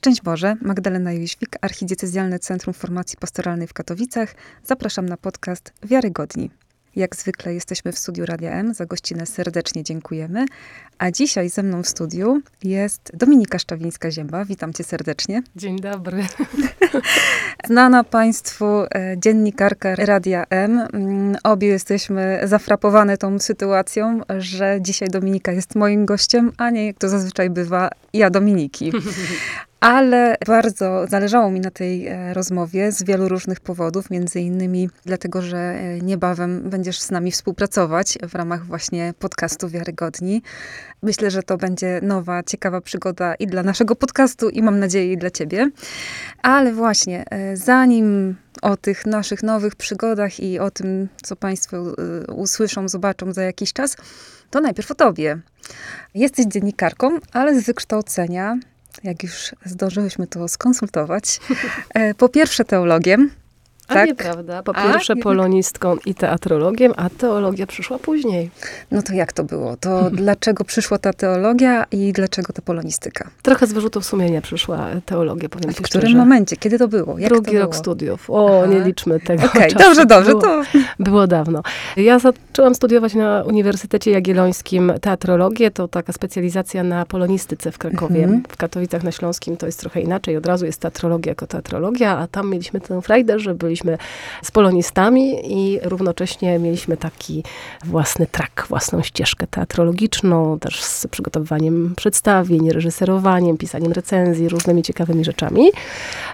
Szczęść Boże, Magdalena Jóźwik, Archidiecezjalne Centrum Formacji Pastoralnej w Katowicach. Zapraszam na podcast Wiarygodni. Jak zwykle jesteśmy w studiu Radia M. Za gościnę serdecznie dziękujemy. A dzisiaj ze mną w studiu jest Dominika Szczawińska-Zięba. Witam cię serdecznie. Dzień dobry. Znana Państwu e, dziennikarka Radia M. Mm, obie jesteśmy zafrapowane tą sytuacją, że dzisiaj Dominika jest moim gościem, a nie jak to zazwyczaj bywa, ja Dominiki. Ale bardzo zależało mi na tej e, rozmowie z wielu różnych powodów, między innymi dlatego, że e, niebawem będziesz z nami współpracować w ramach właśnie podcastu Wiarygodni. Myślę, że to będzie nowa, ciekawa przygoda i dla naszego podcastu, i mam nadzieję, i dla ciebie. Ale właśnie, e, zanim o tych naszych nowych przygodach i o tym, co Państwo usłyszą, zobaczą za jakiś czas, to najpierw o Tobie. Jesteś dziennikarką, ale z wykształcenia jak już zdążyłyśmy to skonsultować. E, po pierwsze teologiem, a tak? nieprawda. Po pierwsze a, polonistką i teatrologiem, a teologia przyszła później. No to jak to było? To dlaczego przyszła ta teologia i dlaczego ta polonistyka? Trochę z wyrzutów sumienia przyszła teologia, powiem a w którym momencie? Kiedy to było? Jak Drugi to rok studiów. O, Aha. nie liczmy tego Okej, okay, dobrze, dobrze. Było, to... było dawno. Ja zaczęłam studiować na Uniwersytecie Jagiellońskim teatrologię. To taka specjalizacja na polonistyce w Krakowie. Mhm. W Katowicach na Śląskim to jest trochę inaczej. Od razu jest teatrologia jako teatrologia, a tam mieliśmy tę frajdę, że byliśmy z polonistami i równocześnie mieliśmy taki własny trak, własną ścieżkę teatrologiczną, też z przygotowywaniem przedstawień, reżyserowaniem, pisaniem recenzji, różnymi ciekawymi rzeczami.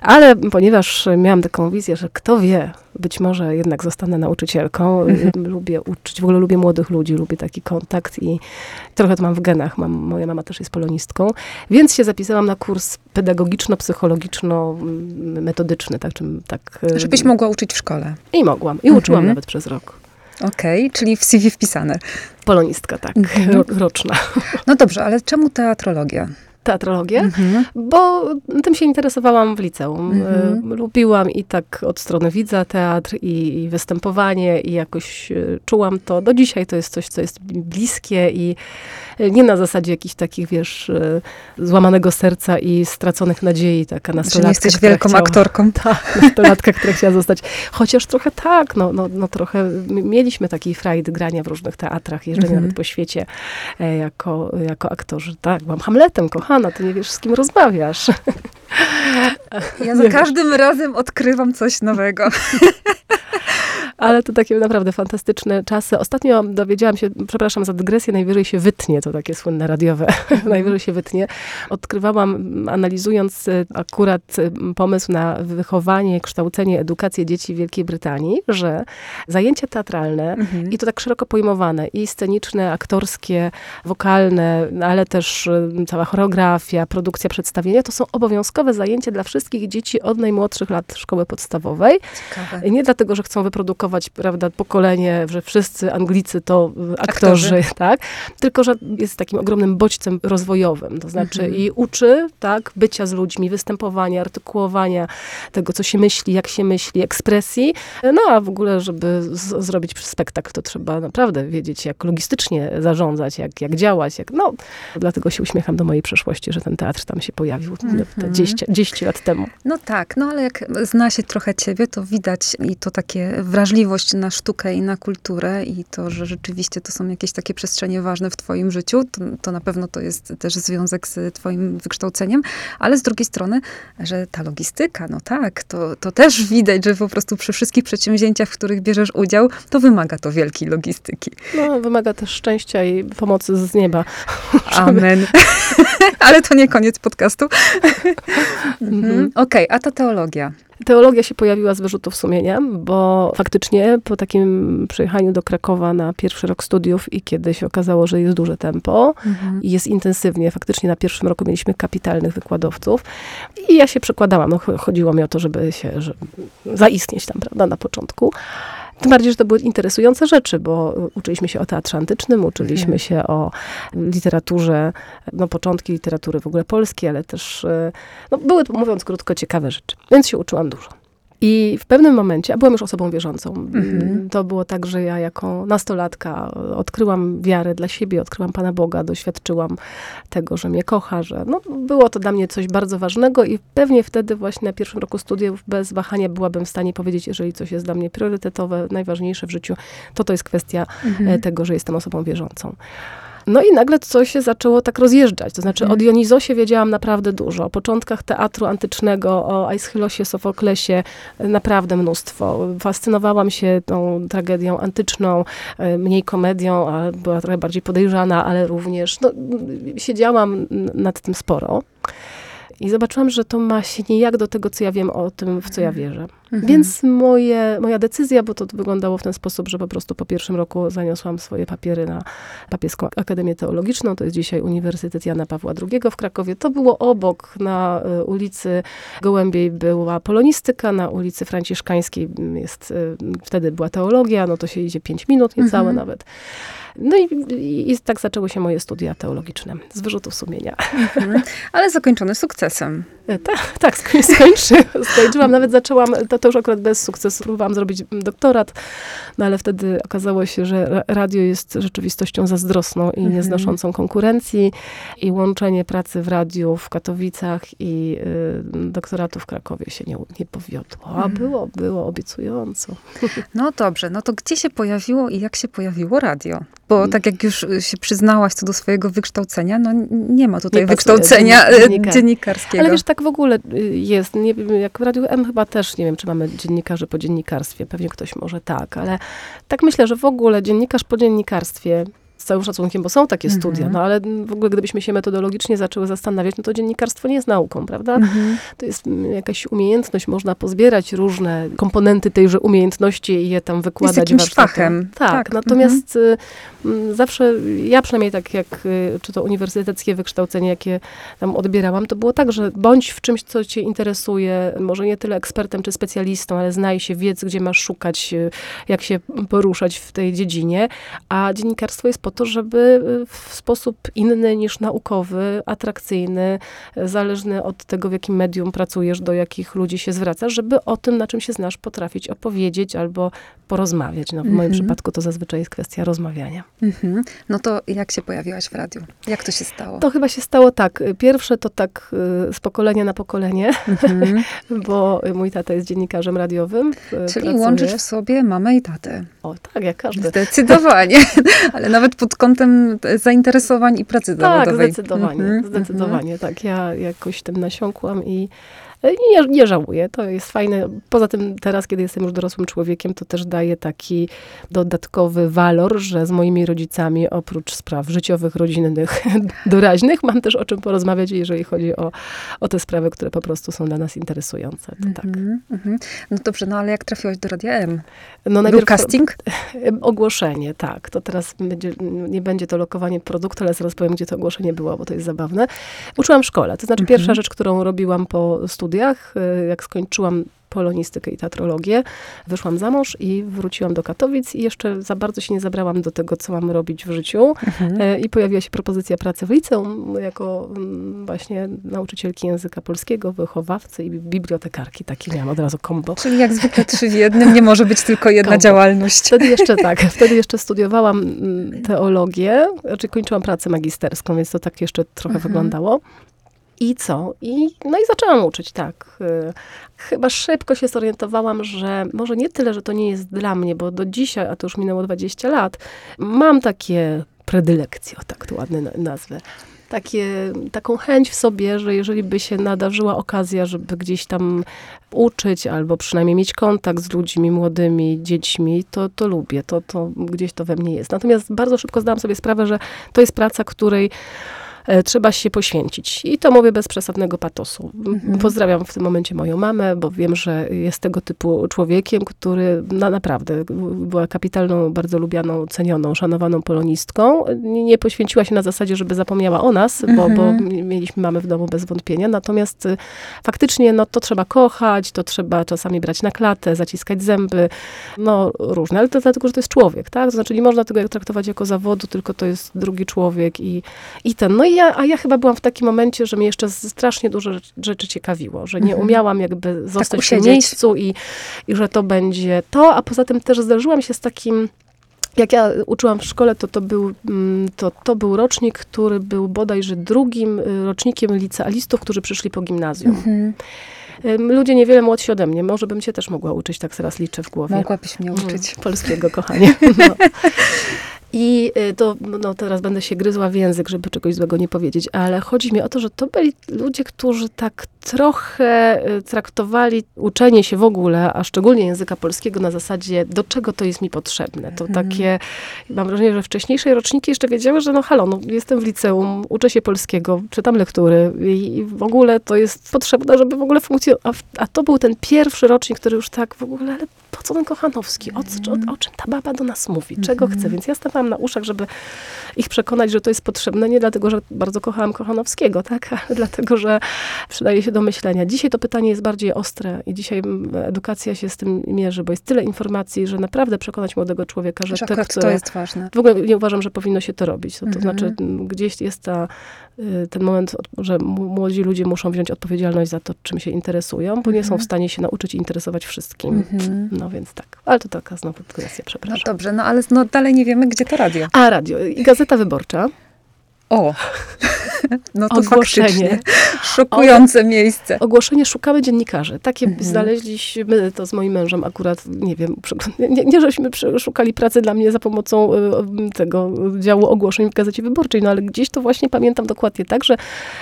Ale ponieważ miałam taką wizję, że kto wie, być może jednak zostanę nauczycielką. Mhm. Lubię uczyć, w ogóle lubię młodych ludzi, lubię taki kontakt i trochę to mam w genach. Mam, moja mama też jest polonistką. Więc się zapisałam na kurs pedagogiczno-psychologiczno-metodyczny. Tak, czym, tak, Żebyś mogła uczyć w szkole. I mogłam. I uczyłam mhm. nawet przez rok. Okej, okay, czyli w CV wpisane. Polonistka, tak, mhm. roczna. No dobrze, ale czemu teatrologia? Teatrologię, mhm. bo tym się interesowałam w liceum. Mhm. E, lubiłam i tak od strony widza teatr i, i, występowanie i jakoś e, czułam to. Do dzisiaj to jest coś, co jest bliskie i nie na zasadzie jakichś takich, wiesz, złamanego serca i straconych nadziei, taka nastolatka. Że jesteś wielką chciała, aktorką. Tak, nastolatka, która chciała zostać. Chociaż trochę tak, no, no, no trochę mieliśmy taki frajd grania w różnych teatrach, jeżdżenia mhm. nawet po świecie jako, jako aktorzy. Tak, byłam Hamletem, kochana, ty nie wiesz, z kim rozmawiasz. Ja za każdym razem odkrywam coś nowego. Ale to takie naprawdę fantastyczne czasy. Ostatnio dowiedziałam się, przepraszam za dygresję, najwyżej się wytnie, to takie słynne radiowe, mhm. najwyżej się wytnie. Odkrywałam, analizując akurat y, pomysł na wychowanie, kształcenie, edukację dzieci w Wielkiej Brytanii, że zajęcia teatralne mhm. i to tak szeroko pojmowane, i sceniczne, aktorskie, wokalne, ale też y, cała choreografia, produkcja przedstawienia, to są obowiązkowe zajęcia dla wszystkich dzieci od najmłodszych lat szkoły podstawowej. Ciekawe. Nie dlatego, że chcą wyprodukować prawda, pokolenie, że wszyscy Anglicy to aktorzy, aktorzy. tak? Tylko, że jest takim ogromnym bodźcem rozwojowym. To znaczy mhm. i uczy, tak, bycia z ludźmi, występowania, artykułowania tego, co się myśli, jak się myśli, ekspresji. No, a w ogóle, żeby z- zrobić spektakl, to trzeba naprawdę wiedzieć, jak logistycznie zarządzać, jak, jak działać. Jak, no, dlatego się uśmiecham do mojej przeszłości, że ten teatr tam się pojawił mhm. te 10, 10 lat temu. No tak, no ale jak zna się trochę ciebie, to widać i to takie wrażliwe wrażliwość na sztukę i na kulturę i to, że rzeczywiście to są jakieś takie przestrzenie ważne w twoim życiu, to, to na pewno to jest też związek z twoim wykształceniem, ale z drugiej strony, że ta logistyka, no tak, to, to też widać, że po prostu przy wszystkich przedsięwzięciach, w których bierzesz udział, to wymaga to wielkiej logistyki. No, wymaga też szczęścia i pomocy z nieba. Amen. ale to nie koniec podcastu. mhm. Okej, okay, a ta teologia. Teologia się pojawiła z wyrzutów sumienia, bo faktycznie po takim przyjechaniu do Krakowa na pierwszy rok studiów i kiedy się okazało, że jest duże tempo mhm. i jest intensywnie, faktycznie na pierwszym roku mieliśmy kapitalnych wykładowców i ja się przekładałam. No, chodziło mi o to, żeby się żeby zaistnieć tam, prawda, na początku. Tym bardziej, że to były interesujące rzeczy, bo uczyliśmy się o teatrze antycznym, uczyliśmy mhm. się o literaturze, no początki literatury w ogóle polskiej, ale też, e, no były, mówiąc krótko, ciekawe rzeczy. Więc się uczyłam dużo. I w pewnym momencie, a byłam już osobą wierzącą, Mhm. to było tak, że ja jako nastolatka odkryłam wiarę dla siebie, odkryłam Pana Boga, doświadczyłam tego, że mnie kocha, że no, było to dla mnie coś bardzo ważnego i pewnie wtedy właśnie na pierwszym roku studiów bez wahania byłabym w stanie powiedzieć, jeżeli coś jest dla mnie priorytetowe, najważniejsze w życiu, to to jest kwestia Mhm. e, tego, że jestem osobą wierzącą. No i nagle coś się zaczęło tak rozjeżdżać. To znaczy Mhm. o Dionizosie wiedziałam naprawdę dużo. O początkach teatru antycznego, o Aeschylosie, Sofoklesie e, naprawdę mnóstwo. Fascynowałam się tą tragedią antyczną, e, mniej komedią, a była trochę bardziej podejrzana, ale również no, siedziałam nad tym sporo. I zobaczyłam, że to ma się nijak do tego, co ja wiem o tym, w co ja wierzę. Mhm. Więc moje, moja decyzja, bo to wyglądało w ten sposób, że po prostu po pierwszym roku zaniosłam swoje papiery na Papieską Akademię Teologiczną, to jest dzisiaj Uniwersytet Jana Pawła II w Krakowie. To było obok, na y, ulicy Gołębiej była polonistyka, na ulicy Franciszkańskiej jest, y, wtedy była teologia, no to się idzie pięć minut, niecałe Mhm. nawet. No i, i, i tak zaczęły się moje studia teologiczne, z wyrzutów sumienia. Mhm. Ale zakończone sukcesem. E, Tak, tak, skoń- skończy, skończyłam. Nawet zaczęłam, to, to już akurat bez sukcesu, próbowałam zrobić doktorat, no ale wtedy okazało się, że ra- radio jest rzeczywistością zazdrosną i Mhm. nieznoszącą konkurencji i łączenie pracy w radiu w Katowicach i y, doktoratu w Krakowie się nie, nie powiodło. A Mhm. było, było obiecująco. No dobrze, no to gdzie się pojawiło i jak się pojawiło radio? Bo Mm. tak jak już y, się przyznałaś co do swojego wykształcenia, no nie ma tutaj Nie wykształcenia y, dziennika- dziennikarskiego. Ale wiesz, tak w ogóle y, jest. Nie, wiem, jak w Radiu M chyba też, nie wiem, czy mamy dziennikarzy po dziennikarstwie. Pewnie ktoś może tak, ale tak myślę, że w ogóle dziennikarz po dziennikarstwie, z całym szacunkiem, bo są takie Mhm. studia, no ale w ogóle gdybyśmy się metodologicznie zaczęły zastanawiać, no to dziennikarstwo nie jest nauką, prawda? Mhm. To jest mm, jakaś umiejętność, można pozbierać różne komponenty tejże umiejętności i je tam wykładać jakimś warsztatom. fachem. Tak, Tak, natomiast y, mm, zawsze, ja przynajmniej tak jak, y, czy to uniwersyteckie wykształcenie, jakie tam odbierałam, to było tak, że bądź w czymś, co cię interesuje, może nie tyle ekspertem czy specjalistą, ale znaj się, wiedz, gdzie masz szukać, y, jak się poruszać w tej dziedzinie, a dziennikarstwo jest po to, żeby y, w sposób inny niż naukowy, atrakcyjny, y, zależny od tego, w jakim medium pracujesz, do jakich ludzi się zwracasz, żeby o tym, na czym się znasz, potrafić opowiedzieć albo porozmawiać. No, w moim Mhm. przypadku to zazwyczaj jest kwestia rozmawiania. Mhm. No to jak się pojawiłaś w radiu? Jak to się stało? To chyba się stało tak. Pierwsze to tak y, z pokolenia na pokolenie, Mhm. bo mój tata jest dziennikarzem radiowym. Czyli pracuje. łączysz w sobie mamę i tatę. O, tak, jak każdy. Zdecydowanie. Ale nawet pod kątem zainteresowań i pracy Tak, zawodowej. zdecydowanie, Mhm, zdecydowanie, tak. Ja jakoś tym nasiąkłam i nie, nie żałuję. To jest fajne. Poza tym teraz, kiedy jestem już dorosłym człowiekiem, to też daje taki dodatkowy walor, że z moimi rodzicami, oprócz spraw życiowych, rodzinnych, doraźnych, mam też o czym porozmawiać, jeżeli chodzi o, o te sprawy, które po prostu są dla nas interesujące. To tak. Mhm, mhm. No dobrze, no ale jak trafiłaś do Radia M? No Był casting? Ogłoszenie, tak. To teraz będzie, nie będzie to lokowanie produktu, ale zaraz powiem, gdzie to ogłoszenie było, bo to jest zabawne. Uczyłam w szkole. To znaczy Mhm. pierwsza rzecz, którą robiłam po studiach, y, jak skończyłam polonistykę i teatrologię, wyszłam za mąż i wróciłam do Katowic i jeszcze za bardzo się nie zabrałam do tego, co mam robić w życiu. Mhm. E, I pojawiła się propozycja pracy w liceum jako mm, właśnie nauczycielki języka polskiego, wychowawcy i bibliotekarki. Taki miałam od razu kombo. Czyli jak zwykle trzy w jednym, nie może być tylko jedna Kombo. działalność. Wtedy jeszcze tak, wtedy jeszcze studiowałam mm, teologię, znaczy kończyłam pracę magisterską, więc to tak jeszcze trochę Mhm. wyglądało. I co? I, no i zaczęłam uczyć, tak. Y, Chyba szybko się zorientowałam, że może nie tyle, że to nie jest dla mnie, bo do dzisiaj, a to już minęło 20 lat, mam takie predylekcje, o tak to ładne na- nazwę. Takie, taką chęć w sobie, że jeżeli by się nadarzyła okazja, żeby gdzieś tam uczyć, albo przynajmniej mieć kontakt z ludźmi młodymi, dziećmi, to, to lubię, to, to gdzieś to we mnie jest. Natomiast bardzo szybko zdałam sobie sprawę, że to jest praca, której trzeba się poświęcić. I to mówię bez przesadnego patosu. Mhm. Pozdrawiam w tym momencie moją mamę, bo wiem, że jest tego typu człowiekiem, który na, naprawdę była kapitalną, bardzo lubianą, cenioną, szanowaną polonistką. Nie, poświęciła się na zasadzie, żeby zapomniała o nas, bo, bo Mhm. mieliśmy mamy w domu bez wątpienia. Natomiast y, faktycznie no, to trzeba kochać, to trzeba czasami brać na klatę, zaciskać zęby, no różne, ale to dlatego, że to jest człowiek, tak? To znaczy nie można tego traktować jako zawodu, tylko to jest drugi człowiek i, i ten. No i ja, a ja chyba byłam w takim momencie, że mnie jeszcze strasznie dużo rzeczy, ciekawiło, że nie Mhm. umiałam jakby zostać w tym usiedzieć. miejscu i, i że to będzie to, a poza tym też zdarzyłam się z takim jak ja uczyłam w szkole, to to był, mm, to, to był rocznik, który był bodajże drugim y, rocznikiem licealistów, którzy przyszli po gimnazjum. Mhm. Ludzie niewiele młodsi ode mnie. Może bym cię też mogła uczyć, tak teraz liczę w głowie. Mogłabyś mnie uczyć. Mm, Polskiego, kochanie. No. I y, to, no teraz będę się gryzła w język, żeby czegoś złego nie powiedzieć, ale chodzi mi o to, że to byli ludzie, którzy tak trochę y, traktowali uczenie się w ogóle, a szczególnie języka polskiego na zasadzie, do czego to jest mi potrzebne. To Mhm. takie, mam wrażenie, że wcześniejsze roczniki jeszcze wiedziały, że no halo, no, jestem w liceum, uczę się polskiego, czytam lektury i, i w ogóle to jest potrzebne, żeby w ogóle funkcjonować. A, a to był ten pierwszy rocznik, który już tak w ogóle, ale po co ten Kochanowski? O, o, o czym ta baba do nas mówi? Czego Mhm. chce? Więc ja stawałam na uszach, żeby ich przekonać, że to jest potrzebne, nie dlatego, że bardzo kochałam Kochanowskiego, tak? Ale dlatego, że przydaje się do myślenia. Dzisiaj to pytanie jest bardziej ostre i dzisiaj mm, edukacja się z tym mierzy, bo jest tyle informacji, że naprawdę przekonać młodego człowieka, że Że te, które... to jest ważne. W ogóle nie uważam, że powinno się to robić. To, to Mhm. znaczy, m, gdzieś jest ta, y, ten moment, że młodzi ludzie muszą wziąć odpowiedzialność za to, czym się interesują, bo nie są Mhm. w stanie się nauczyć interesować wszystkim. Mhm. No więc tak. Ale to taka znowu dygresja, No przepraszam. dobrze, no ale no, dalej nie wiemy, gdzie to radio. A radio i Gazeta Wyborcza. O! No to Ogłoszenie. faktycznie szokujące miejsce. Ogłoszenie szukamy dziennikarzy. Takie Mhm. znaleźliśmy to z moim mężem akurat, nie wiem, nie, nie żeśmy szukali pracy dla mnie za pomocą y, tego działu ogłoszeń w Gazecie Wyborczej, no ale gdzieś to właśnie pamiętam dokładnie tak, że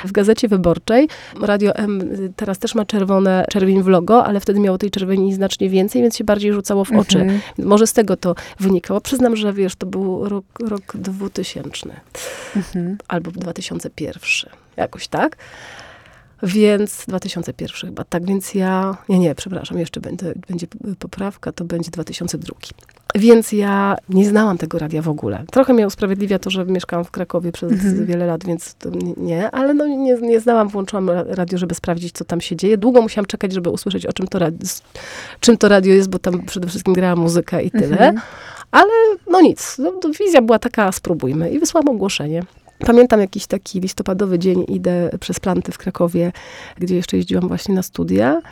w Gazecie Wyborczej Radio M y, teraz też ma czerwone, czerwień w logo, ale wtedy miało tej czerwieni znacznie więcej, więc się bardziej rzucało w oczy. Mhm. Może z tego to wynikało. Przyznam, że wiesz, to był rok, rok 2000 Mhm. albo 2001, jakoś tak. Więc 2001 chyba, tak, więc ja, nie, nie, przepraszam, jeszcze będzie, będzie poprawka, to będzie 2002. Więc ja nie znałam tego radia w ogóle. Trochę mnie usprawiedliwia to, że mieszkałam w Krakowie przez Mhm. wiele lat, więc nie- ale no nie, nie znałam, włączyłam ra- radio, żeby sprawdzić, co tam się dzieje. Długo musiałam czekać, żeby usłyszeć, o czym to, radio, czym to radio jest, bo tam przede wszystkim grała muzyka i tyle. Mhm. No nic, no, wizja była taka, spróbujmy. I wysłałam ogłoszenie. Pamiętam jakiś taki listopadowy dzień, idę przez planty w Krakowie, gdzie jeszcze jeździłam właśnie na studia.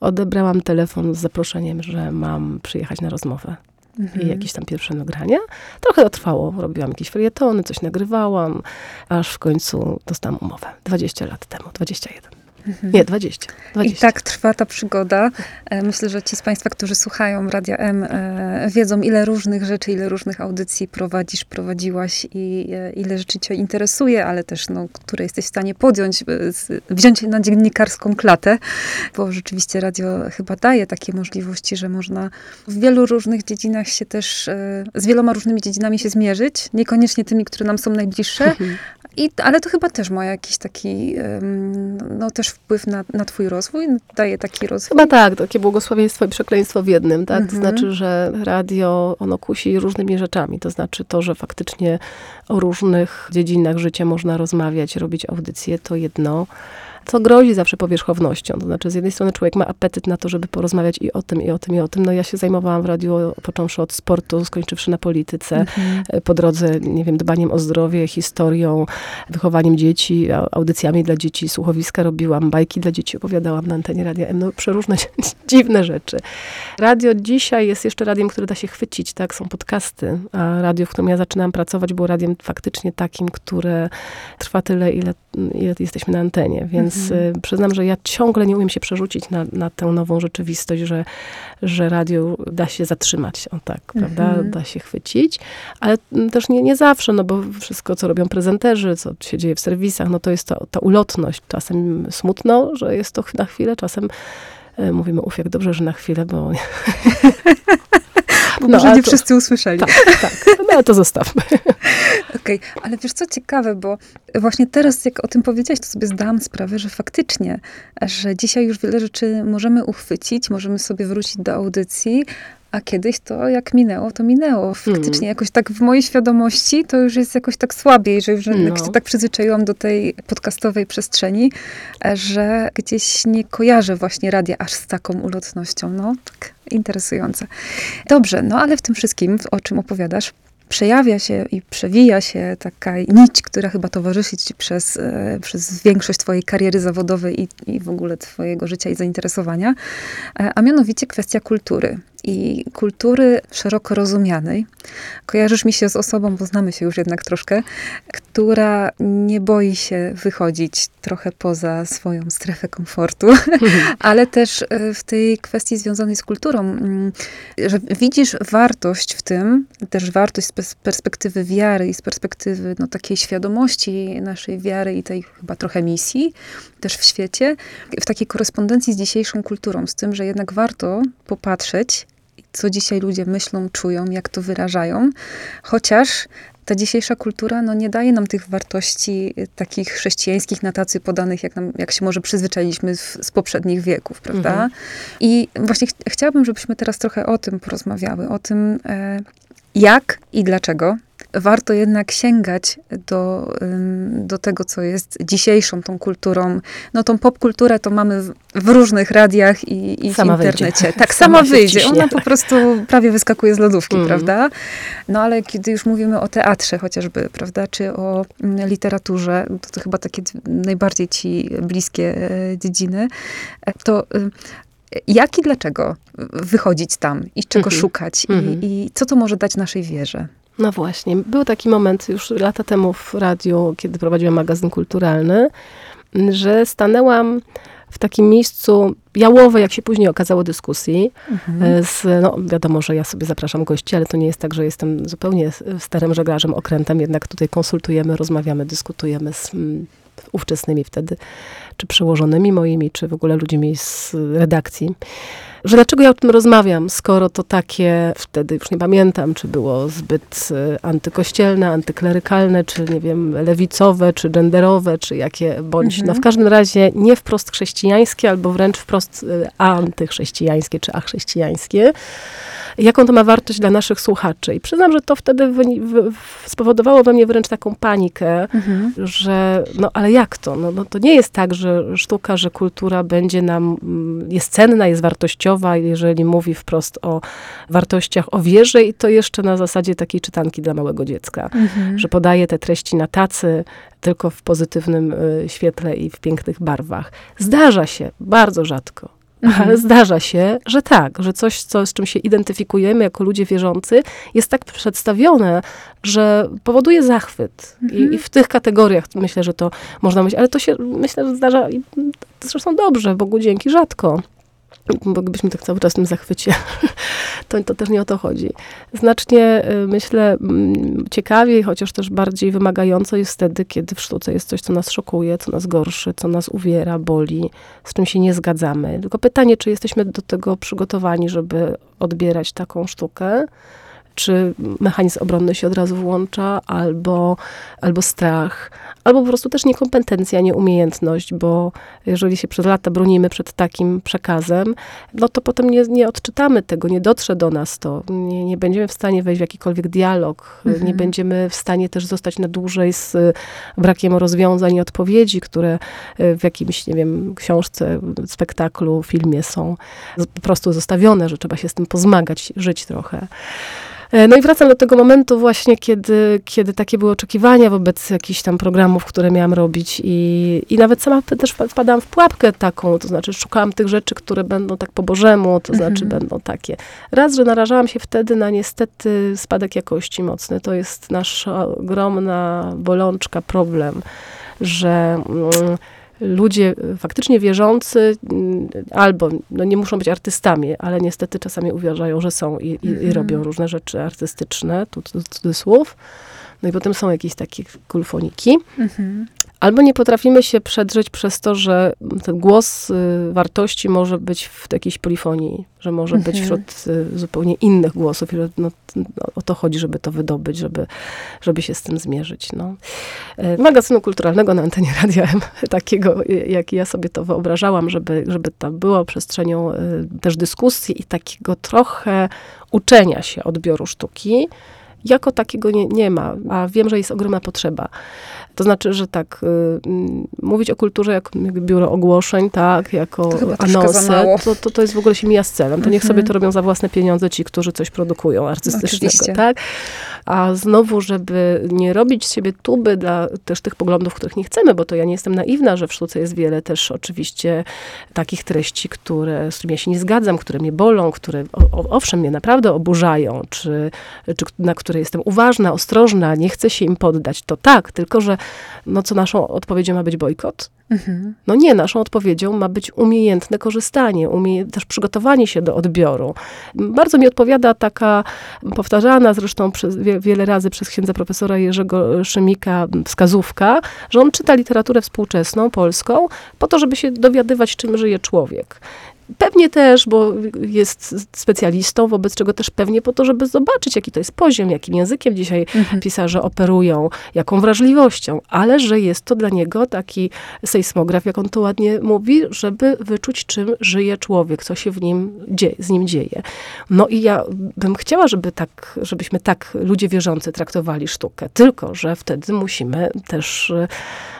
Odebrałam telefon z zaproszeniem, że mam przyjechać na rozmowę Mhm. i jakieś tam pierwsze nagrania. Trochę to trwało, robiłam jakieś felietony, coś nagrywałam, aż w końcu dostałam umowę. 20 lat temu, 21. Mhm. Nie, 20. 20. I tak trwa ta przygoda. E, Myślę, że ci z Państwa, którzy słuchają Radia M, e, wiedzą, ile różnych rzeczy, ile różnych audycji prowadzisz, prowadziłaś i e, ile rzeczy Cię interesuje, ale też, no, które jesteś w stanie podjąć, wziąć na dziennikarską klatę, bo rzeczywiście radio chyba daje takie możliwości, że można w wielu różnych dziedzinach się też, z wieloma różnymi dziedzinami się zmierzyć, niekoniecznie tymi, które nam są najbliższe, Mhm. i, ale to chyba też ma jakiś taki, no też wpływ na, na twój rozwój, daje taki rozwój. Chyba tak, takie błogosławieństwo i przekleństwo w jednym, tak? To Mhm. znaczy, że radio, ono kusi różnymi rzeczami. To znaczy to, że faktycznie o różnych dziedzinach życia można rozmawiać, robić audycje, to jedno. Co grozi zawsze powierzchownością. To znaczy, z jednej strony człowiek ma apetyt na to, żeby porozmawiać i o tym, i o tym, i o tym. No ja się zajmowałam w radiu, począwszy od sportu, skończywszy na polityce Mhm. po drodze, nie wiem, dbaniem o zdrowie, historią, wychowaniem dzieci, au- audycjami dla dzieci, słuchowiska robiłam, bajki dla dzieci opowiadałam na antenie Radia M, no przeróżne dziwne rzeczy. Radio dzisiaj jest jeszcze radiem, które da się chwycić, tak, są podcasty, a radio, w którym ja zaczynałam pracować, było radiem faktycznie takim, które trwa tyle, ile, ile jesteśmy na antenie, więc Mhm. y, przyznam, że ja ciągle nie umiem się przerzucić na, na tę nową rzeczywistość, że, że radio da się zatrzymać, o tak, prawda, Mhm. da się chwycić, ale mm, też nie, nie zawsze, no bo wszystko, co robią prezenterzy, co się dzieje w serwisach, no to jest to, ta ulotność. Czasem smutno, że jest to na chwilę, czasem e, mówimy, uf, jak dobrze, że na chwilę, bo... Bo No, może nie to- wszyscy usłyszeli. Tak, tak, no ale to zostawmy. Okej, ale wiesz co ciekawe, bo właśnie teraz jak o tym powiedziałaś, to sobie zdałam sprawę, że faktycznie, że dzisiaj już wiele rzeczy możemy uchwycić, możemy sobie wrócić do audycji, a kiedyś to jak minęło, to minęło. Faktycznie Hmm. jakoś tak w mojej świadomości to już jest jakoś tak słabiej, że już No. się tak przyzwyczaiłam do tej podcastowej przestrzeni, e, że gdzieś nie kojarzę właśnie radia aż z taką ulotnością. No, tak interesujące. Dobrze, no ale w tym wszystkim, o czym opowiadasz, przejawia się i przewija się taka nić, która chyba towarzyszy ci przez, e, przez większość twojej kariery zawodowej i, i w ogóle twojego życia i zainteresowania, e, a mianowicie kwestia kultury i kultury szeroko rozumianej. Kojarzysz mi się z osobą, bo znamy się już jednak troszkę, która nie boi się wychodzić trochę poza swoją strefę komfortu, ale też e, w tej kwestii związanej z kulturą, mm, że widzisz wartość w tym, też wartość z perspektywy wiary i z perspektywy no, takiej świadomości naszej wiary i tej chyba trochę misji też w świecie, w takiej korespondencji z dzisiejszą kulturą, z tym, że jednak warto popatrzeć co dzisiaj ludzie myślą, czują, jak to wyrażają. Chociaż ta dzisiejsza kultura no, nie daje nam tych wartości y, takich chrześcijańskich na tacy podanych, jak, nam, jak się może przyzwyczailiśmy z, z poprzednich wieków, prawda? Mhm. I właśnie ch chciałabym, żebyśmy teraz trochę o tym porozmawiały, o tym, e, jak i dlaczego warto jednak sięgać do, do tego, co jest dzisiejszą tą kulturą. No tą popkulturę to mamy w różnych radiach i, i w internecie. Wyjdzie. Tak, sama, sama wyjdzie. Ona po prostu prawie wyskakuje z lodówki, mm. prawda? No ale kiedy już mówimy o teatrze chociażby, prawda, czy o mm, literaturze, to, to chyba takie najbardziej ci bliskie e, dziedziny, e, to y, jak i dlaczego wychodzić tam i czego mm -hmm. szukać mm -hmm. i, i co to może dać naszej wierze? No właśnie. Był taki moment już lata temu w radiu, kiedy prowadziłam magazyn kulturalny, że stanęłam w takim miejscu jałowe, jak się później okazało, dyskusji. Mhm. E, z, no, wiadomo, że ja sobie zapraszam gości, ale to nie jest tak, że jestem zupełnie starym żeglarzem, okrętem. Jednak tutaj konsultujemy, rozmawiamy, dyskutujemy z ówczesnymi wtedy, czy przełożonymi moimi, czy w ogóle ludźmi z redakcji że dlaczego ja o tym rozmawiam, skoro to takie, wtedy już nie pamiętam, czy było zbyt e, antykościelne, antyklerykalne, czy nie wiem, lewicowe, czy genderowe, czy jakie bądź, mhm. no w każdym razie nie wprost chrześcijańskie, albo wręcz wprost e, antychrześcijańskie, czy achrześcijańskie jaką to ma wartość dla naszych słuchaczy. I przyznam, że to wtedy spowodowało we mnie wręcz taką panikę, mhm. że no ale jak to? No, no, to nie jest tak, że sztuka, że kultura będzie nam, mm, jest cenna, jest wartościowa, jeżeli mówi wprost o wartościach, o wierze i to jeszcze na zasadzie takiej czytanki dla małego dziecka, mhm. że podaje te treści na tacy, tylko w pozytywnym y, świetle i w pięknych barwach. Zdarza się, bardzo rzadko, Mhm. Ale zdarza się, że tak, że coś, co, z czym się identyfikujemy jako ludzie wierzący, jest tak przedstawione, że powoduje zachwyt. Mhm. I, I, w tych kategoriach myślę, że to można myśleć, ale to się, myślę, że zdarza i zresztą dobrze, Bogu dzięki, rzadko bo tak cały czas w tym zachwycie, to, to też nie o to chodzi. Znacznie, y, myślę, mm, ciekawiej, chociaż też bardziej wymagająco jest wtedy, kiedy w sztuce jest coś, co nas szokuje, co nas gorszy, co nas uwiera, boli, z czym się nie zgadzamy. Tylko pytanie, czy jesteśmy do tego przygotowani, żeby odbierać taką sztukę, czy mechanizm obronny się od razu włącza, albo, albo strach, albo po prostu też niekompetencja, nieumiejętność, bo jeżeli się przez lata bronimy przed takim przekazem, no to potem nie, nie odczytamy tego, nie dotrze do nas to, nie, nie będziemy w stanie wejść w jakikolwiek dialog, mhm. nie będziemy w stanie też zostać na dłużej z brakiem rozwiązań i odpowiedzi, które w jakimś, nie wiem, książce, spektaklu, filmie są po prostu zostawione, że trzeba się z tym pozmagać, żyć trochę. E, no i wracam do tego momentu właśnie, kiedy, kiedy takie były oczekiwania wobec jakichś tam programów, które miałam robić i, i nawet sama też wpadałam w pułapkę taką, to znaczy szukałam tych rzeczy, które będą tak po bożemu, to znaczy mhm. będą takie. Raz, że narażałam się wtedy na niestety spadek jakości mocny. To jest nasza ogromna bolączka, problem, że... Mm, ludzie faktycznie wierzący mm, albo no nie muszą być artystami, ale niestety czasami uważają, że są i, i, i mhm. robią różne rzeczy artystyczne, tu cudzysłów. No i potem są jakieś takie kulfoniki. Mhm. Albo nie potrafimy się przedrzeć przez to, że ten głos y, wartości może być w jakiejś polifonii, że może mhm. być wśród y, zupełnie innych głosów. I no, no, o to chodzi, żeby to wydobyć, żeby, żeby się z tym zmierzyć. No. E, magazynu kulturalnego na antenie Radia takiego, jak ja sobie to wyobrażałam, żeby, żeby to było przestrzenią y, też dyskusji i takiego trochę uczenia się odbioru sztuki jako takiego nie, nie ma, a wiem, że jest ogromna potrzeba. To znaczy, że tak, y, mm, mówić o kulturze jak, biuro ogłoszeń, tak, jako To anonsę, to, to, to jest w ogóle się mija z celem. To niech Mhm. sobie to robią za własne pieniądze ci, którzy coś produkują artystycznego, Oczywiście. tak? A znowu, żeby nie robić z siebie tuby dla też tych poglądów, których nie chcemy, bo to ja nie jestem naiwna, że w sztuce jest wiele też oczywiście takich treści, które, z którymi ja się nie zgadzam, które mnie bolą, które o, owszem mnie naprawdę oburzają, czy, czy na które jestem uważna, ostrożna, nie chcę się im poddać, to tak, tylko że no co naszą odpowiedzią ma być bojkot? Mhm. No nie, naszą odpowiedzią ma być umiejętne korzystanie, umie, też przygotowanie się do odbioru. Bardzo mi odpowiada taka powtarzana zresztą przez, wie, wiele razy przez księdza profesora Jerzego Szymika wskazówka, że on czyta literaturę współczesną, polską, po to, żeby się dowiadywać, czym żyje człowiek. Pewnie też, bo jest specjalistą, wobec czego też pewnie po to, żeby zobaczyć, jaki to jest poziom, jakim językiem dzisiaj Mhm. pisarze operują, jaką wrażliwością, ale że jest to dla niego taki sejsmograf, jak on to ładnie mówi, żeby wyczuć, czym żyje człowiek, co się w nim dzieje, z nim dzieje. No i ja bym chciała, żeby tak, żebyśmy tak ludzie wierzący traktowali sztukę, tylko że wtedy musimy też,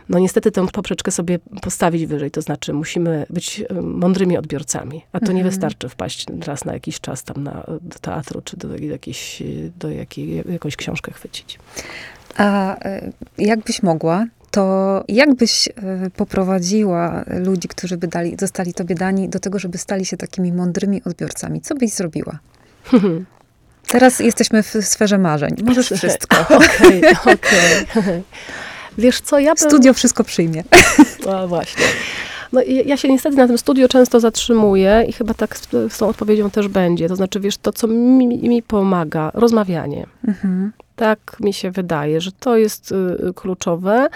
no niestety tę poprzeczkę sobie postawić wyżej, to znaczy musimy być e, mądrymi odbiorcami, a to nie Mhm. wystarczy wpaść raz na jakiś czas tam na, do teatru, czy do, jakiejś, do jakiej, jakąś książkę chwycić. A e, jakbyś mogła, to jakbyś e, poprowadziła ludzi, którzy by dali, zostali tobie dani, do tego, żeby stali się takimi mądrymi odbiorcami? Co byś zrobiła? Teraz jesteśmy w sferze marzeń. Możesz wszystko. Okej, okej. Wiesz co, ja bym... Studio wszystko przyjmie. No właśnie. No ja się niestety na tym studiu często zatrzymuję i chyba tak z, z tą odpowiedzią też będzie. To znaczy, wiesz, to co mi, mi pomaga, rozmawianie. Mhm. Tak mi się wydaje, że to jest y, kluczowe.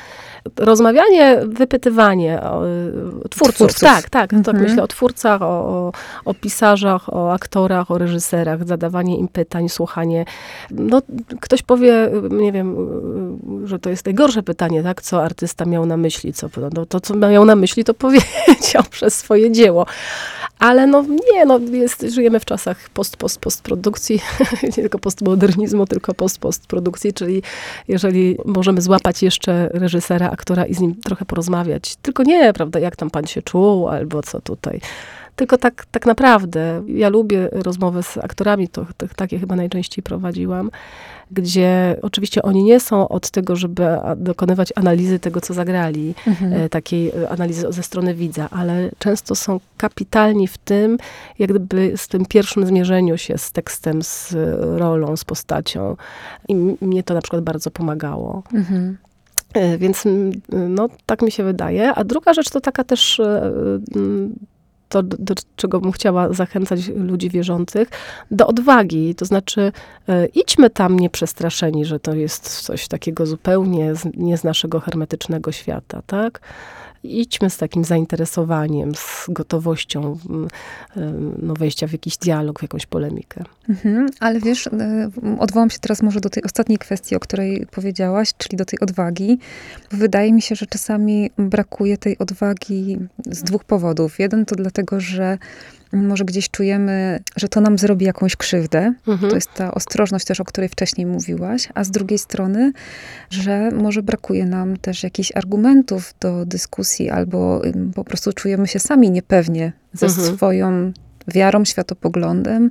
Rozmawianie, wypytywanie o, y, twórców. Twórców. Tak, tak. Tak Mhm. myślę o twórcach, o, o, o pisarzach, o aktorach, o reżyserach, zadawanie im pytań, słuchanie. No, ktoś powie, y, nie wiem, że to jest najgorsze pytanie, tak? Co artysta miał na myśli? Co, no, to, co miał na myśli, to powiedział przez swoje dzieło. Ale no nie, no jest, żyjemy w czasach post, post, postprodukcji, nie tylko postmodernizmu, tylko post, postprodukcji, czyli jeżeli możemy złapać jeszcze reżysera, aktora i z nim trochę porozmawiać. Tylko nie, prawda, jak tam pan się czuł, albo co tutaj. Tylko tak, tak naprawdę, ja lubię rozmowy z aktorami, to, to takie chyba najczęściej prowadziłam, gdzie oczywiście oni nie są od tego, żeby dokonywać analizy tego, co zagrali, Mhm. e, takiej e, analizy ze strony widza, ale często są kapitalni w tym, jak gdyby z tym pierwszym zmierzeniu się z tekstem, z rolą, z postacią. I mnie to na przykład bardzo pomagało. Mhm. E, Więc no, tak mi się wydaje. A druga rzecz to taka też to, do, czego bym chciała zachęcać ludzi wierzących, do odwagi. To znaczy, e, idźmy tam nieprzestraszeni, że to jest coś takiego zupełnie z, nie z naszego hermetycznego świata, tak? Idźmy z takim zainteresowaniem, z gotowością mm, e, no, wejścia w jakiś dialog, w jakąś polemikę. Mhm, ale wiesz, e, odwołam się teraz może do tej ostatniej kwestii, o której powiedziałaś, czyli do tej odwagi. Wydaje mi się, że czasami brakuje tej odwagi z dwóch powodów. Jeden to dlatego, że może gdzieś czujemy, że to nam zrobi jakąś krzywdę. Mhm. To jest ta ostrożność też, o której wcześniej mówiłaś, a z drugiej strony, że może brakuje nam też jakichś argumentów do dyskusji, albo po prostu czujemy się sami niepewnie ze Mhm. swoją wiarą, światopoglądem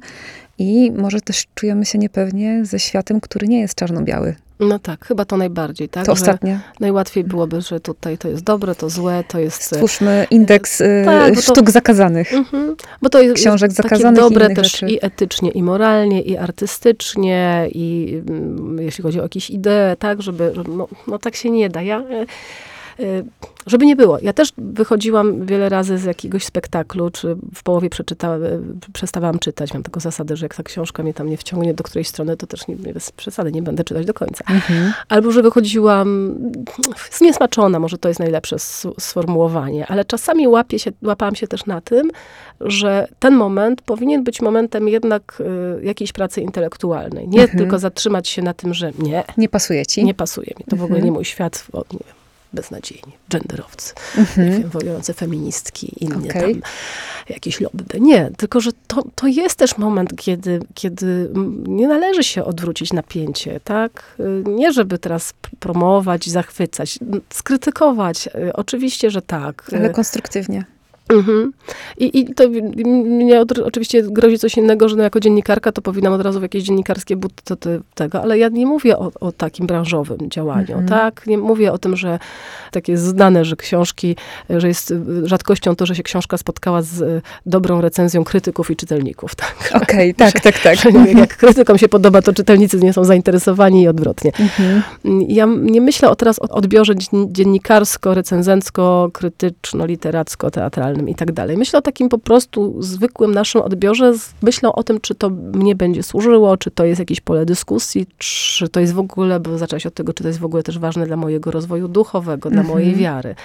i może też czujemy się niepewnie ze światem, który nie jest czarno-biały. No tak, chyba to najbardziej, tak? To ostatnie. Najłatwiej byłoby, że tutaj to jest dobre, to złe, to jest... e, Stwórzmy indeks y, Tak, bo to- sztuk zakazanych. Mhm. Bo to jest, Książek jest takie zakazanych i dobre innych też rzeczy. i etycznie, i moralnie, i artystycznie, i mm, jeśli chodzi o jakieś idee, tak, żeby, no, no tak się nie da. Ja, e, e, żeby nie było. Ja też wychodziłam wiele razy z jakiegoś spektaklu, czy w połowie przeczytałam, e, przestawałam czytać. Mam taką zasadę, że jak ta książka mnie tam nie wciągnie do którejś strony, to też nie, nie bez przesady nie będę czytać do końca. Mhm. Albo że wychodziłam zniesmaczona, może to jest najlepsze sformułowanie, ale czasami łapię się, łapałam się też na tym, że ten moment powinien być momentem jednak y, jakiejś pracy intelektualnej. Nie Mhm. tylko zatrzymać się na tym, że nie, Nie pasuje ci? nie pasuje mi. To w ogóle Mhm. nie mój świat, o, nie wiem, beznadziejni, genderowcy, Mhm. wojujące feministki, inne Okej. tam. jakieś lobby. Nie, tylko że to, to jest też moment, kiedy, kiedy nie należy się odwrócić napięcie, tak? Nie, żeby teraz promować, zachwycać, skrytykować. Oczywiście, że tak. Ale konstruktywnie. Mhm. I, I to mnie oczywiście grozi coś innego, że no jako dziennikarka to powinnam od razu w jakieś dziennikarskie buty to, to, tego, ale ja nie mówię o, o takim branżowym działaniu, mhm. tak? Nie mówię o tym, że takie jest znane, że książki, że jest rzadkością to, że się książka spotkała z dobrą recenzją krytyków i czytelników, tak? Okej, okay, tak, tak, tak. jak krytykom się podoba, to czytelnicy nie są zainteresowani i odwrotnie. Mhm. Ja nie myślę o teraz o odbiorze dziennikarsko, recenzencko, krytyczno, literacko, teatralnym i tak dalej. Myślę o takim po prostu zwykłym naszym odbiorze, myślę o tym, czy to mnie będzie służyło, czy to jest jakieś pole dyskusji, czy to jest w ogóle, bo zaczęłaś od tego, czy to jest w ogóle też ważne dla mojego rozwoju duchowego, dla mhm. mojej wiary.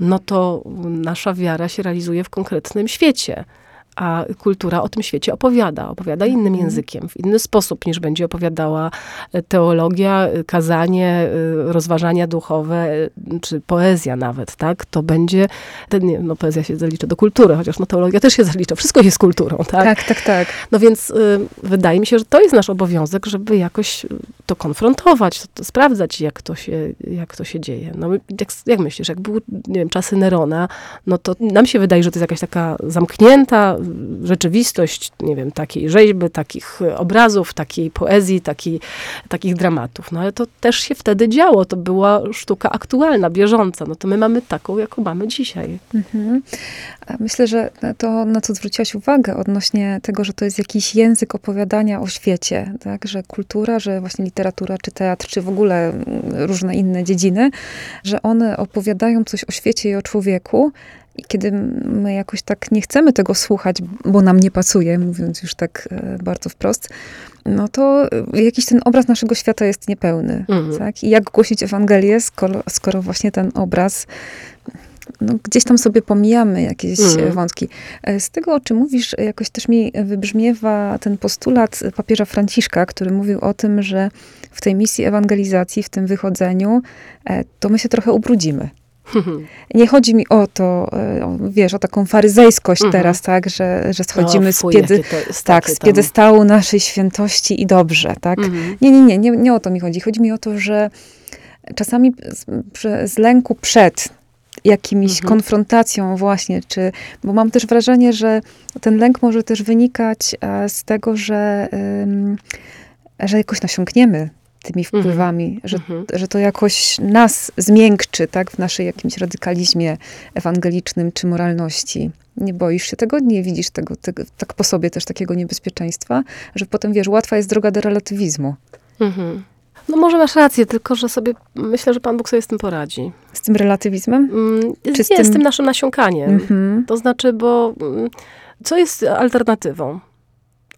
No to nasza wiara się realizuje w konkretnym świecie a kultura o tym świecie opowiada. Opowiada innym mhm. językiem, w inny sposób niż będzie opowiadała e, teologia, e, kazanie, e, rozważania duchowe, czy poezja nawet, tak? To będzie, ten, no poezja się zalicza do kultury, chociaż no teologia też się zalicza. Wszystko jest kulturą, tak? Tak, tak, tak. No więc y, wydaje mi się, że to jest nasz obowiązek, żeby jakoś to konfrontować, to, to sprawdzać, jak to się, jak to się dzieje. No jak, jak myślisz, jak były, nie wiem, czasy Nerona, no to nam się wydaje, że to jest jakaś taka zamknięta, rzeczywistość, nie wiem, takiej rzeźby, takich obrazów, takiej poezji, takiej, takich dramatów. No ale to też się wtedy działo. To była sztuka aktualna, bieżąca. No to my mamy taką, jaką mamy dzisiaj. Mhm. Myślę, że to, na co zwróciłaś uwagę odnośnie tego, że to jest jakiś język opowiadania o świecie, tak? że kultura, że właśnie literatura, czy teatr, czy w ogóle różne inne dziedziny, że one opowiadają coś o świecie i o człowieku, i kiedy my jakoś tak nie chcemy tego słuchać, bo nam nie pasuje, mówiąc już tak e, bardzo wprost, no to jakiś ten obraz naszego świata jest niepełny. Mhm. Tak? I jak głosić Ewangelię, skoro, skoro właśnie ten obraz no, gdzieś tam sobie pomijamy jakieś mhm. wątki. E, z tego, o czym mówisz, jakoś też mi wybrzmiewa ten postulat papieża Franciszka, który mówił o tym, że w tej misji ewangelizacji, w tym wychodzeniu, e, to my się trochę ubrudzimy. Nie chodzi mi o to, e, wiesz, o taką faryzejskość mhm. teraz, tak, że, że schodzimy z, piedy, tak, z piedestału naszej świętości i dobrze, tak. Mhm. Nie, nie, nie, nie, nie o to mi chodzi. Chodzi mi o to, że czasami z, z lęku przed jakimś mhm. konfrontacją właśnie, czy, bo mam też wrażenie, że ten lęk może też wynikać e, z tego, że, że jakoś nasiąkniemy tymi mhm. wpływami, że, mhm. że to jakoś nas zmiękczy, tak, w naszej jakimś radykalizmie ewangelicznym czy moralności. Nie boisz się tego, nie widzisz tego, tego tak po sobie też takiego niebezpieczeństwa, że potem, wiesz, łatwa jest droga do relatywizmu. Mhm. No może masz rację, tylko że sobie myślę, że Pan Bóg sobie z tym poradzi. Z tym relatywizmem? Mm, Czy z, nie, tym... z tym naszym nasiąkaniem. Mhm. To znaczy, bo mm, co jest alternatywą?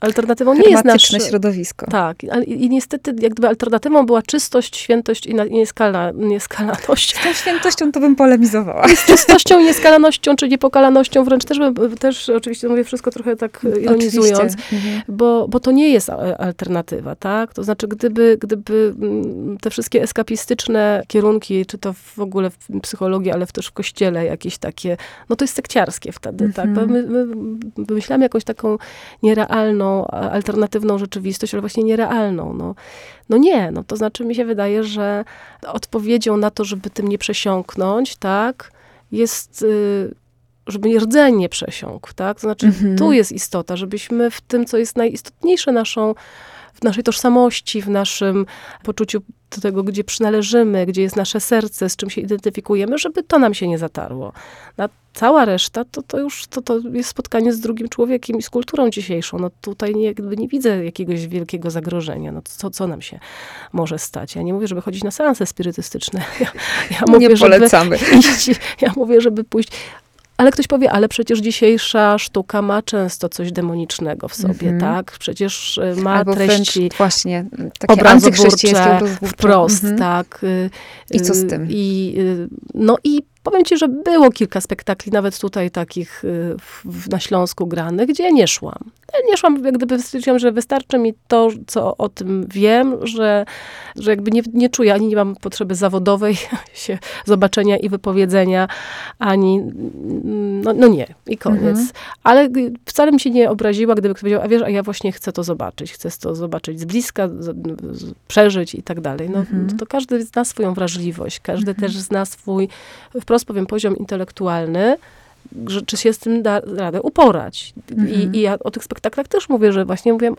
Alternatywą nie jest nasze... środowisko. Tak. I, I, niestety jak gdyby alternatywą była czystość, świętość i, na, i nieskala, nieskalaność. Z tą świętością to bym polemizowała. Z czystością, nieskalanością, czy niepokalanością, wręcz też, też oczywiście mówię wszystko trochę tak ironizując, mhm. bo, bo to nie jest alternatywa, tak? To znaczy, gdyby, gdyby mm, te wszystkie eskapistyczne kierunki, czy to w ogóle w psychologii, ale też w kościele jakieś takie, no to jest sekciarskie wtedy, tak? mhm. tak? My, my wymyślamy jakąś taką nierealną alternatywną rzeczywistość, ale właśnie nierealną. No, no nie, no to znaczy mi się wydaje, że odpowiedzią na to, żeby tym nie przesiąknąć, tak, jest... Y, żeby rdzeń nie przesiąkł, tak? To znaczy, mhm. tu jest istota, żebyśmy w tym, co jest najistotniejsze naszą w naszej tożsamości, w naszym poczuciu do tego, gdzie przynależymy, gdzie jest nasze serce, z czym się identyfikujemy, żeby to nam się nie zatarło. A cała reszta to, to już to, to jest spotkanie z drugim człowiekiem i z kulturą dzisiejszą. No tutaj nie, jakby nie widzę jakiegoś wielkiego zagrożenia. No co, co nam się może stać? Ja nie mówię, żeby chodzić na seanse spirytystyczne. Ja, ja mówię, nie polecamy. Żeby iść, ja mówię, żeby pójść ale ktoś powie, ale przecież dzisiejsza sztuka ma często coś demonicznego w sobie, mm -hmm. tak? Przecież y, ma Albo treści właśnie takie obrazotwórcze, wprost, mm -hmm. tak? I co z tym? I, y, no i Powiem ci, że było kilka spektakli, nawet tutaj takich y, w, na Śląsku granych, gdzie nie szłam. Nie szłam, jak gdyby stwierdziłam, że wystarczy mi to, co o tym wiem, że, że jakby nie, nie czuję, ani nie mam potrzeby zawodowej się zobaczenia i wypowiedzenia, ani no, no nie, i koniec. Mhm. Ale wcale mi się nie obraziła, gdyby ktoś powiedział, a wiesz, a ja właśnie chcę to zobaczyć, chcę to zobaczyć z bliska, z, z, przeżyć i tak dalej. No, Mhm. to każdy zna swoją wrażliwość, każdy Mhm. też zna swój, wprost powiem, poziom intelektualny, że, czy się z tym da radę uporać. Mhm. I, I ja o tych spektaklach też mówię, że właśnie mówię,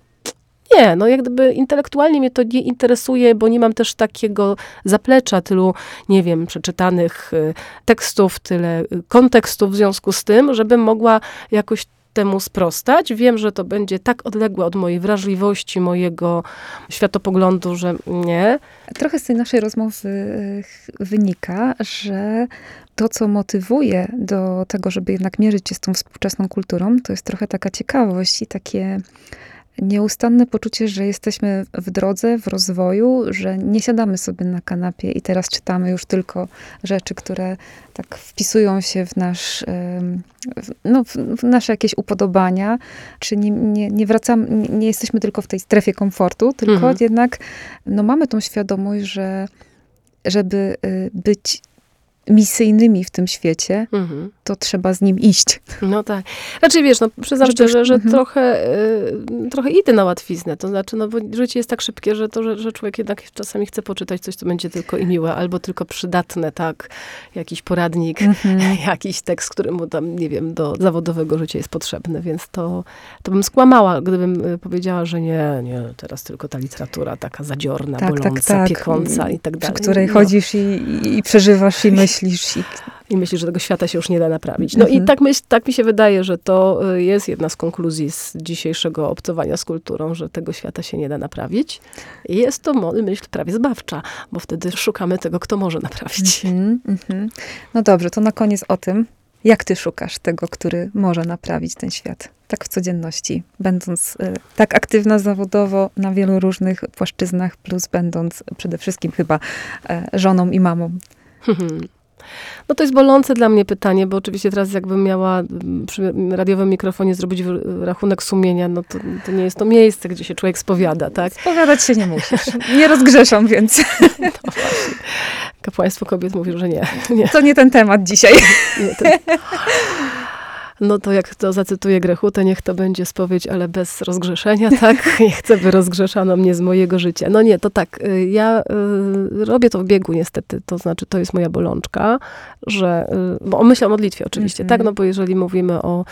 nie, no jak gdyby intelektualnie mnie to nie interesuje, bo nie mam też takiego zaplecza, tylu, nie wiem, przeczytanych y, tekstów, tyle y, kontekstów w związku z tym, żebym mogła jakoś temu sprostać. Wiem, że to będzie tak odległe od mojej wrażliwości, mojego światopoglądu, że nie. Trochę z tej naszej rozmowy e, wynika, że to, co motywuje do tego, żeby jednak mierzyć się z tą współczesną kulturą, to jest trochę taka ciekawość i takie nieustanne poczucie, że jesteśmy w drodze, w rozwoju, że nie siadamy sobie na kanapie i teraz czytamy już tylko rzeczy, które tak wpisują się w nasz, no, w, nasze jakieś upodobania, czy nie, nie, nie wracamy, nie, nie jesteśmy tylko w tej strefie komfortu, tylko Mhm. jednak no, mamy tą świadomość, że żeby y, być misyjnymi w tym świecie, Mhm. to trzeba z nim iść. No tak. Znaczy wiesz, no przyznam Że szczerze, że mhm. trochę, y, trochę idę na łatwiznę. To znaczy, no bo życie jest tak szybkie, że to, że, że człowiek jednak czasami chce poczytać coś, co będzie tylko i miłe, albo tylko przydatne, tak? Jakiś poradnik, jakiś tekst, który mu tam, nie wiem, do zawodowego życia jest potrzebny, więc to, to bym skłamała, gdybym y, powiedziała, że nie, nie, teraz tylko ta literatura taka zadziorna, Tak, tak, boląca, tak. piekąca i tak Przy dalej. której No. chodzisz i, i przeżywasz i myślisz. I, I myślisz, że tego świata się już nie da naprawić. No Mhm. i tak, myśl, tak mi się wydaje, że to y, jest jedna z konkluzji z dzisiejszego obcowania z kulturą, że tego świata się nie da naprawić. I jest to myśl prawie zbawcza, bo wtedy szukamy tego, kto może naprawić. Mhm, mhm. No dobrze, to na koniec o tym, jak ty szukasz tego, który może naprawić ten świat. Tak w codzienności, będąc y, tak aktywna zawodowo na wielu różnych płaszczyznach, plus będąc przede wszystkim chyba e, żoną i mamą. No to jest bolące dla mnie pytanie, bo oczywiście teraz jakbym miała przy radiowym mikrofonie zrobić rachunek sumienia, no to, to nie jest to miejsce, gdzie się człowiek spowiada, tak? Spowiadać się nie musisz. Nie rozgrzeszam, więc No właśnie. Kapłaństwo kobiet mówi, że nie. nie, to nie ten temat dzisiaj. nie ten. No to jak to zacytuję Grechutę, niech to będzie spowiedź, ale bez rozgrzeszenia, tak? Nie chcę, by rozgrzeszano mnie z mojego życia. No nie, to tak, y, ja y, robię to w biegu niestety, to znaczy to jest moja bolączka, że, y, bo myślę o modlitwie oczywiście, Mhm. tak? No bo jeżeli mówimy o,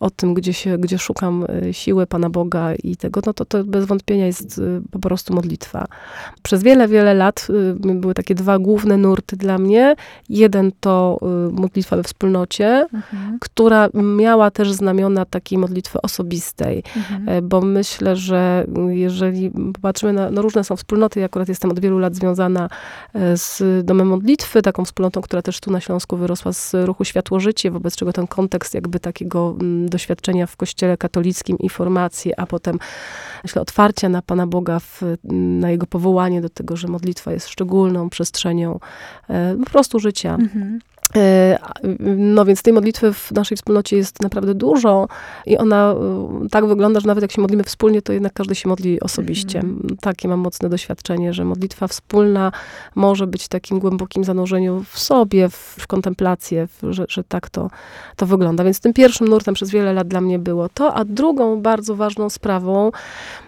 o tym, gdzie się, gdzie szukam y, siły Pana Boga i tego, no to to bez wątpienia jest y, po prostu modlitwa. Przez wiele, wiele lat y, były takie dwa główne nurty dla mnie. Jeden to modlitwa we wspólnocie, Mhm, która miała też znamiona takiej modlitwy osobistej, mhm. e, bo myślę, że jeżeli popatrzymy na, no różne są wspólnoty, ja akurat jestem od wielu lat związana e, z Domem Modlitwy, taką wspólnotą, która też tu na Śląsku wyrosła z ruchu Światło Życie, wobec czego ten kontekst jakby takiego mm, doświadczenia w kościele katolickim i formacji, a potem myślę otwarcia na Pana Boga, w, na Jego powołanie do tego, że modlitwa jest szczególną przestrzenią e, po prostu życia. Mhm. A, No więc tej modlitwy w naszej wspólnocie jest naprawdę dużo i ona e, tak wygląda, że nawet jak się modlimy wspólnie, to jednak każdy się modli osobiście. Mhm. Takie mam mocne doświadczenie, że modlitwa wspólna może być takim głębokim zanurzeniu w sobie, w, w kontemplację, w, że, że tak to, to wygląda. Więc tym pierwszym nurtem przez wiele lat dla mnie było to, a drugą bardzo ważną sprawą,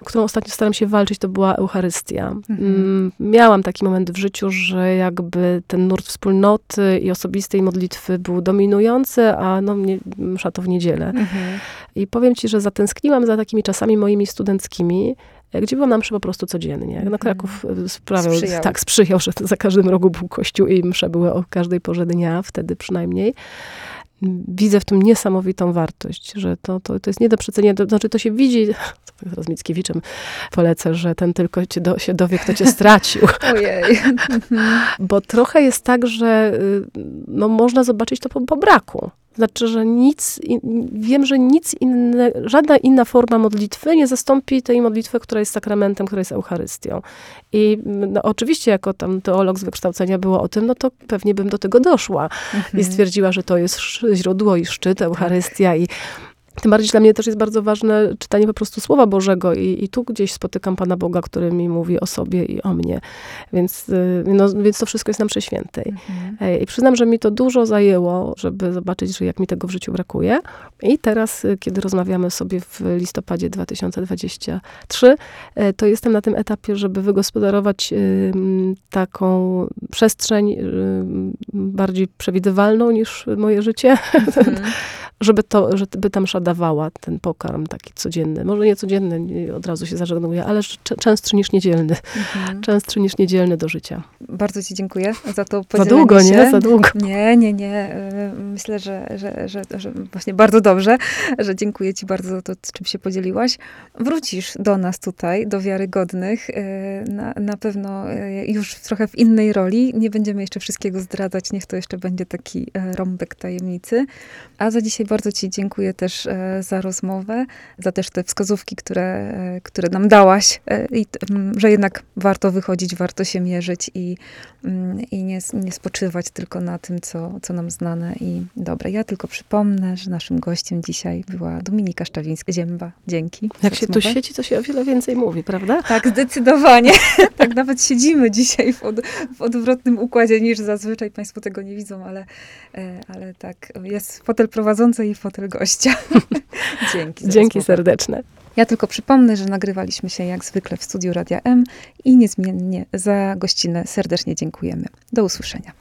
którą ostatnio staram się walczyć, to była Eucharystia. Mhm. Mm, Miałam taki moment w życiu, że jakby ten nurt wspólnoty i osobistej modlitwy był dominujący, a no mnie msza to w niedzielę. Mhm. I powiem ci, że zatęskniłam za takimi czasami moimi studenckimi, e, gdzie byłam na mszy po prostu codziennie. No Kraków e, sprawiał, Sprzyjał. tak, sprzyjał, że za każdym rogu był kościół i msze były o każdej porze dnia, wtedy przynajmniej. Widzę w tym niesamowitą wartość, że to, to, to jest nie do przecenienia, to znaczy to się widzi, teraz Mickiewiczem polecę, że ten tylko cię do, się dowie, kto cię stracił. Ojej. Bo trochę jest tak, że y, no, można zobaczyć to po, po braku. Znaczy, że nic, wiem, że nic inne, żadna inna forma modlitwy nie zastąpi tej modlitwy, która jest sakramentem, która jest Eucharystią. I mm, no, oczywiście, jako tam teolog z wykształcenia było o tym, no to pewnie bym do tego doszła i stwierdziła, że to jest źródło i szczyt, Eucharystia i tym bardziej dla mnie też jest bardzo ważne czytanie po prostu Słowa Bożego i, i tu gdzieś spotykam Pana Boga, który mi mówi o sobie i o mnie. Więc, y, no, więc to wszystko jest nam przeświętej. Mhm. E, I przyznam, że mi to dużo zajęło, żeby zobaczyć, że jak mi tego w życiu brakuje. I teraz, y, kiedy rozmawiamy sobie w listopadzie 2023, e, to jestem na tym etapie, żeby wygospodarować y, taką przestrzeń bardziej przewidywalną niż moje życie, Mhm. żeby, to, żeby ta msza dawała ten pokarm taki codzienny. Może nie codzienny, nie- od razu się zażegnuję, ale częstszy niż niedzielny. Mhm. Częstszy niż niedzielny do życia. Bardzo Ci dziękuję za to Za podzielenie długo, się. nie? Za długo. Nie, nie, nie. Y, Myślę, że, że, że, że właśnie bardzo dobrze, że dziękuję Ci bardzo za to, czym się podzieliłaś. Wrócisz do nas tutaj, do wiarygodnych, y, na, na pewno y, już trochę w innej roli. Nie będziemy jeszcze wszystkiego zdradzać, niech to jeszcze będzie taki rąbek tajemnicy. A za dzisiaj bardzo Ci dziękuję też za rozmowę, za też te wskazówki, które, y, które nam dałaś y, i że jednak warto wychodzić, warto się mierzyć i, i nie, nie spoczywać tylko na tym, co, co nam znane i dobre. Ja tylko przypomnę, że naszym gościem dzisiaj była Dominika Szczawińska-Zięba. Dzięki. Jak się tu rozmowę. siedzi, to się o wiele więcej mówi, prawda? Tak, zdecydowanie. tak nawet siedzimy dzisiaj w, od, w odwrotnym układzie niż zazwyczaj. Państwo tego nie widzą, ale, e, ale tak, jest fotel prowadzący i fotel gościa. Dzięki. Dzięki rozmowę. serdeczne. Ja tylko przypomnę, że nagrywaliśmy się jak zwykle w studiu Radia M i niezmiennie za gościnę serdecznie dziękujemy. Do usłyszenia.